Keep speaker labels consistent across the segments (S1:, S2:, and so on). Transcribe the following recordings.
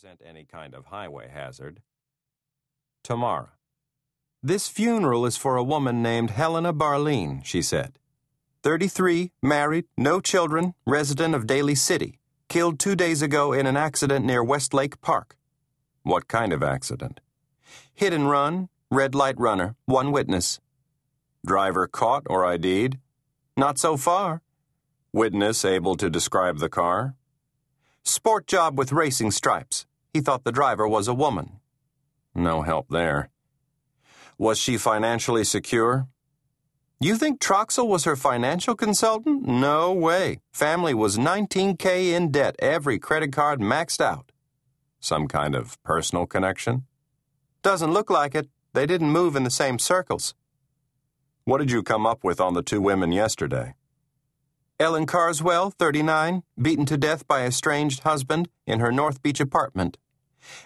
S1: represent any kind of highway hazard. Tamara. This funeral is for a woman named Helena Barleen, she said. 33, married, no children, resident of Daly City. Killed two days ago in an accident near Westlake Park. What kind of accident? Hit and run, red light runner, one witness. Driver caught or ID'd? Not so far. Witness able to describe the car? Sport job with racing stripes. He thought the driver was a woman. No help there. Was she financially secure? You think Troxel was her financial consultant? No way. Family was 19K in debt, every credit card maxed out. Some kind of personal connection? Doesn't look like it. They didn't move in the same circles. What did you come up with on the two women yesterday? Ellen Carswell, 39, beaten to death by estranged husband in her North Beach apartment.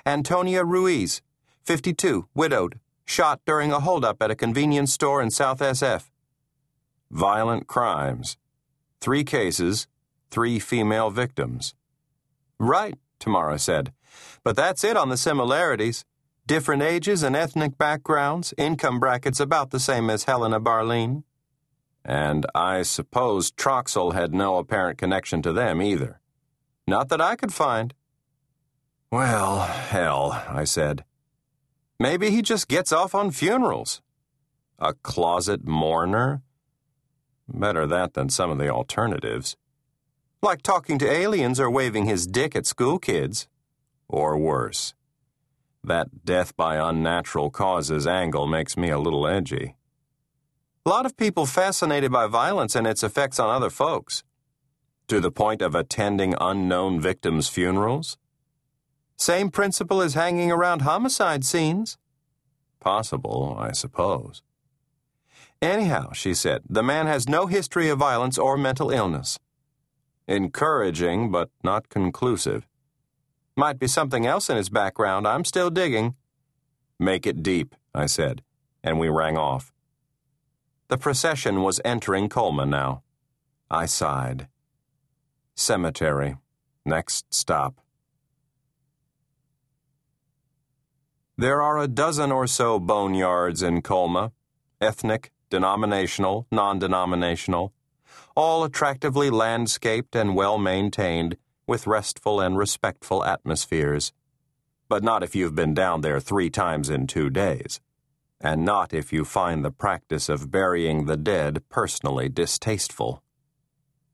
S1: Antonia Ruiz, 52, widowed, shot during a holdup at a convenience store in South SF. Violent crimes. Three cases, three female victims. Right, Tamara said. But that's it on the similarities. Different ages and ethnic backgrounds, income brackets about the same as Helena Barleen. And I suppose Troxel had no apparent connection to them either. Not that I could find. Well, hell, I said. Maybe he just gets off on funerals. A closet mourner? Better that than some of the alternatives. Like talking to aliens or waving his dick at school kids. Or worse. That death by unnatural causes angle makes me a little edgy. A lot of people fascinated by violence and its effects on other folks. To the point of attending unknown victims' funerals? Same principle as hanging around homicide scenes. Possible, I suppose. Anyhow, she said, the man has no history of violence or mental illness. Encouraging, but not conclusive. Might be something else in his background. I'm still digging. Make it deep, I said, and we rang off. The procession was entering Colma now. I sighed. Cemetery. Next stop. There are a dozen or so boneyards in Colma, ethnic, denominational, non denominational, all attractively landscaped and well maintained, with restful and respectful atmospheres. But not if you've been down there three times in two days, and not if you find the practice of burying the dead personally distasteful.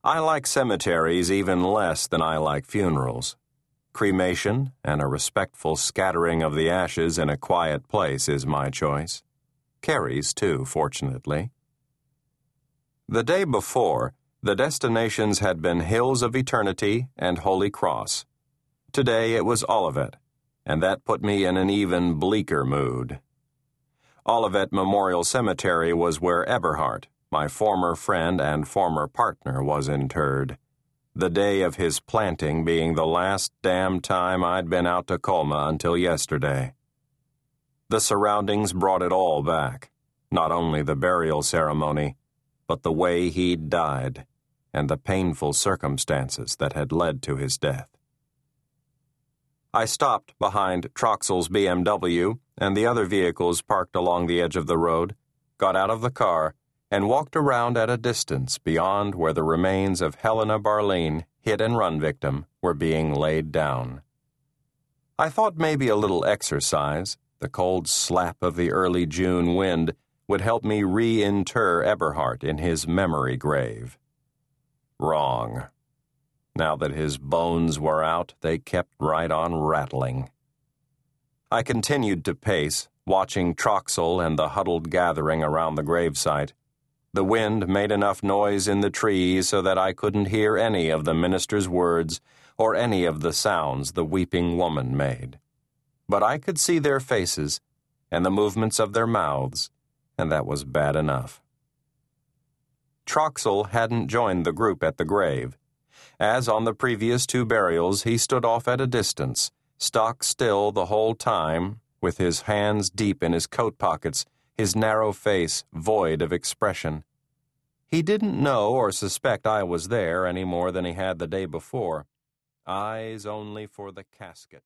S1: I like cemeteries even less than I like funerals. Cremation and a respectful scattering of the ashes in a quiet place is my choice. Kerry's, too, fortunately. The day before, the destinations had been Hills of Eternity and Holy Cross. Today it was Olivet, and that put me in an even bleaker mood. Olivet Memorial Cemetery was where Eberhart, my former friend and former partner, was interred the day of his planting being the last damn time I'd been out to Colma until yesterday. The surroundings brought it all back, not only the burial ceremony, but the way he'd died and the painful circumstances that had led to his death. I stopped behind Troxel's BMW and the other vehicles parked along the edge of the road, got out of the car, and walked around at a distance beyond where the remains of Helena Barleen, hit and run victim, were being laid down. I thought maybe a little exercise, the cold slap of the early June wind, would help me reinter Eberhart in his memory grave. Wrong. Now that his bones were out, they kept right on rattling. I continued to pace, watching Troxel and the huddled gathering around the gravesite. The wind made enough noise in the trees so that I couldn't hear any of the minister's words or any of the sounds the weeping woman made. But I could see their faces and the movements of their mouths, and that was bad enough. Troxel hadn't joined the group at the grave. As on the previous two burials, he stood off at a distance, stock still the whole time, with his hands deep in his coat pockets his narrow face void of expression. He didn't know or suspect I was there any more than he had the day before. Eyes only for the casket.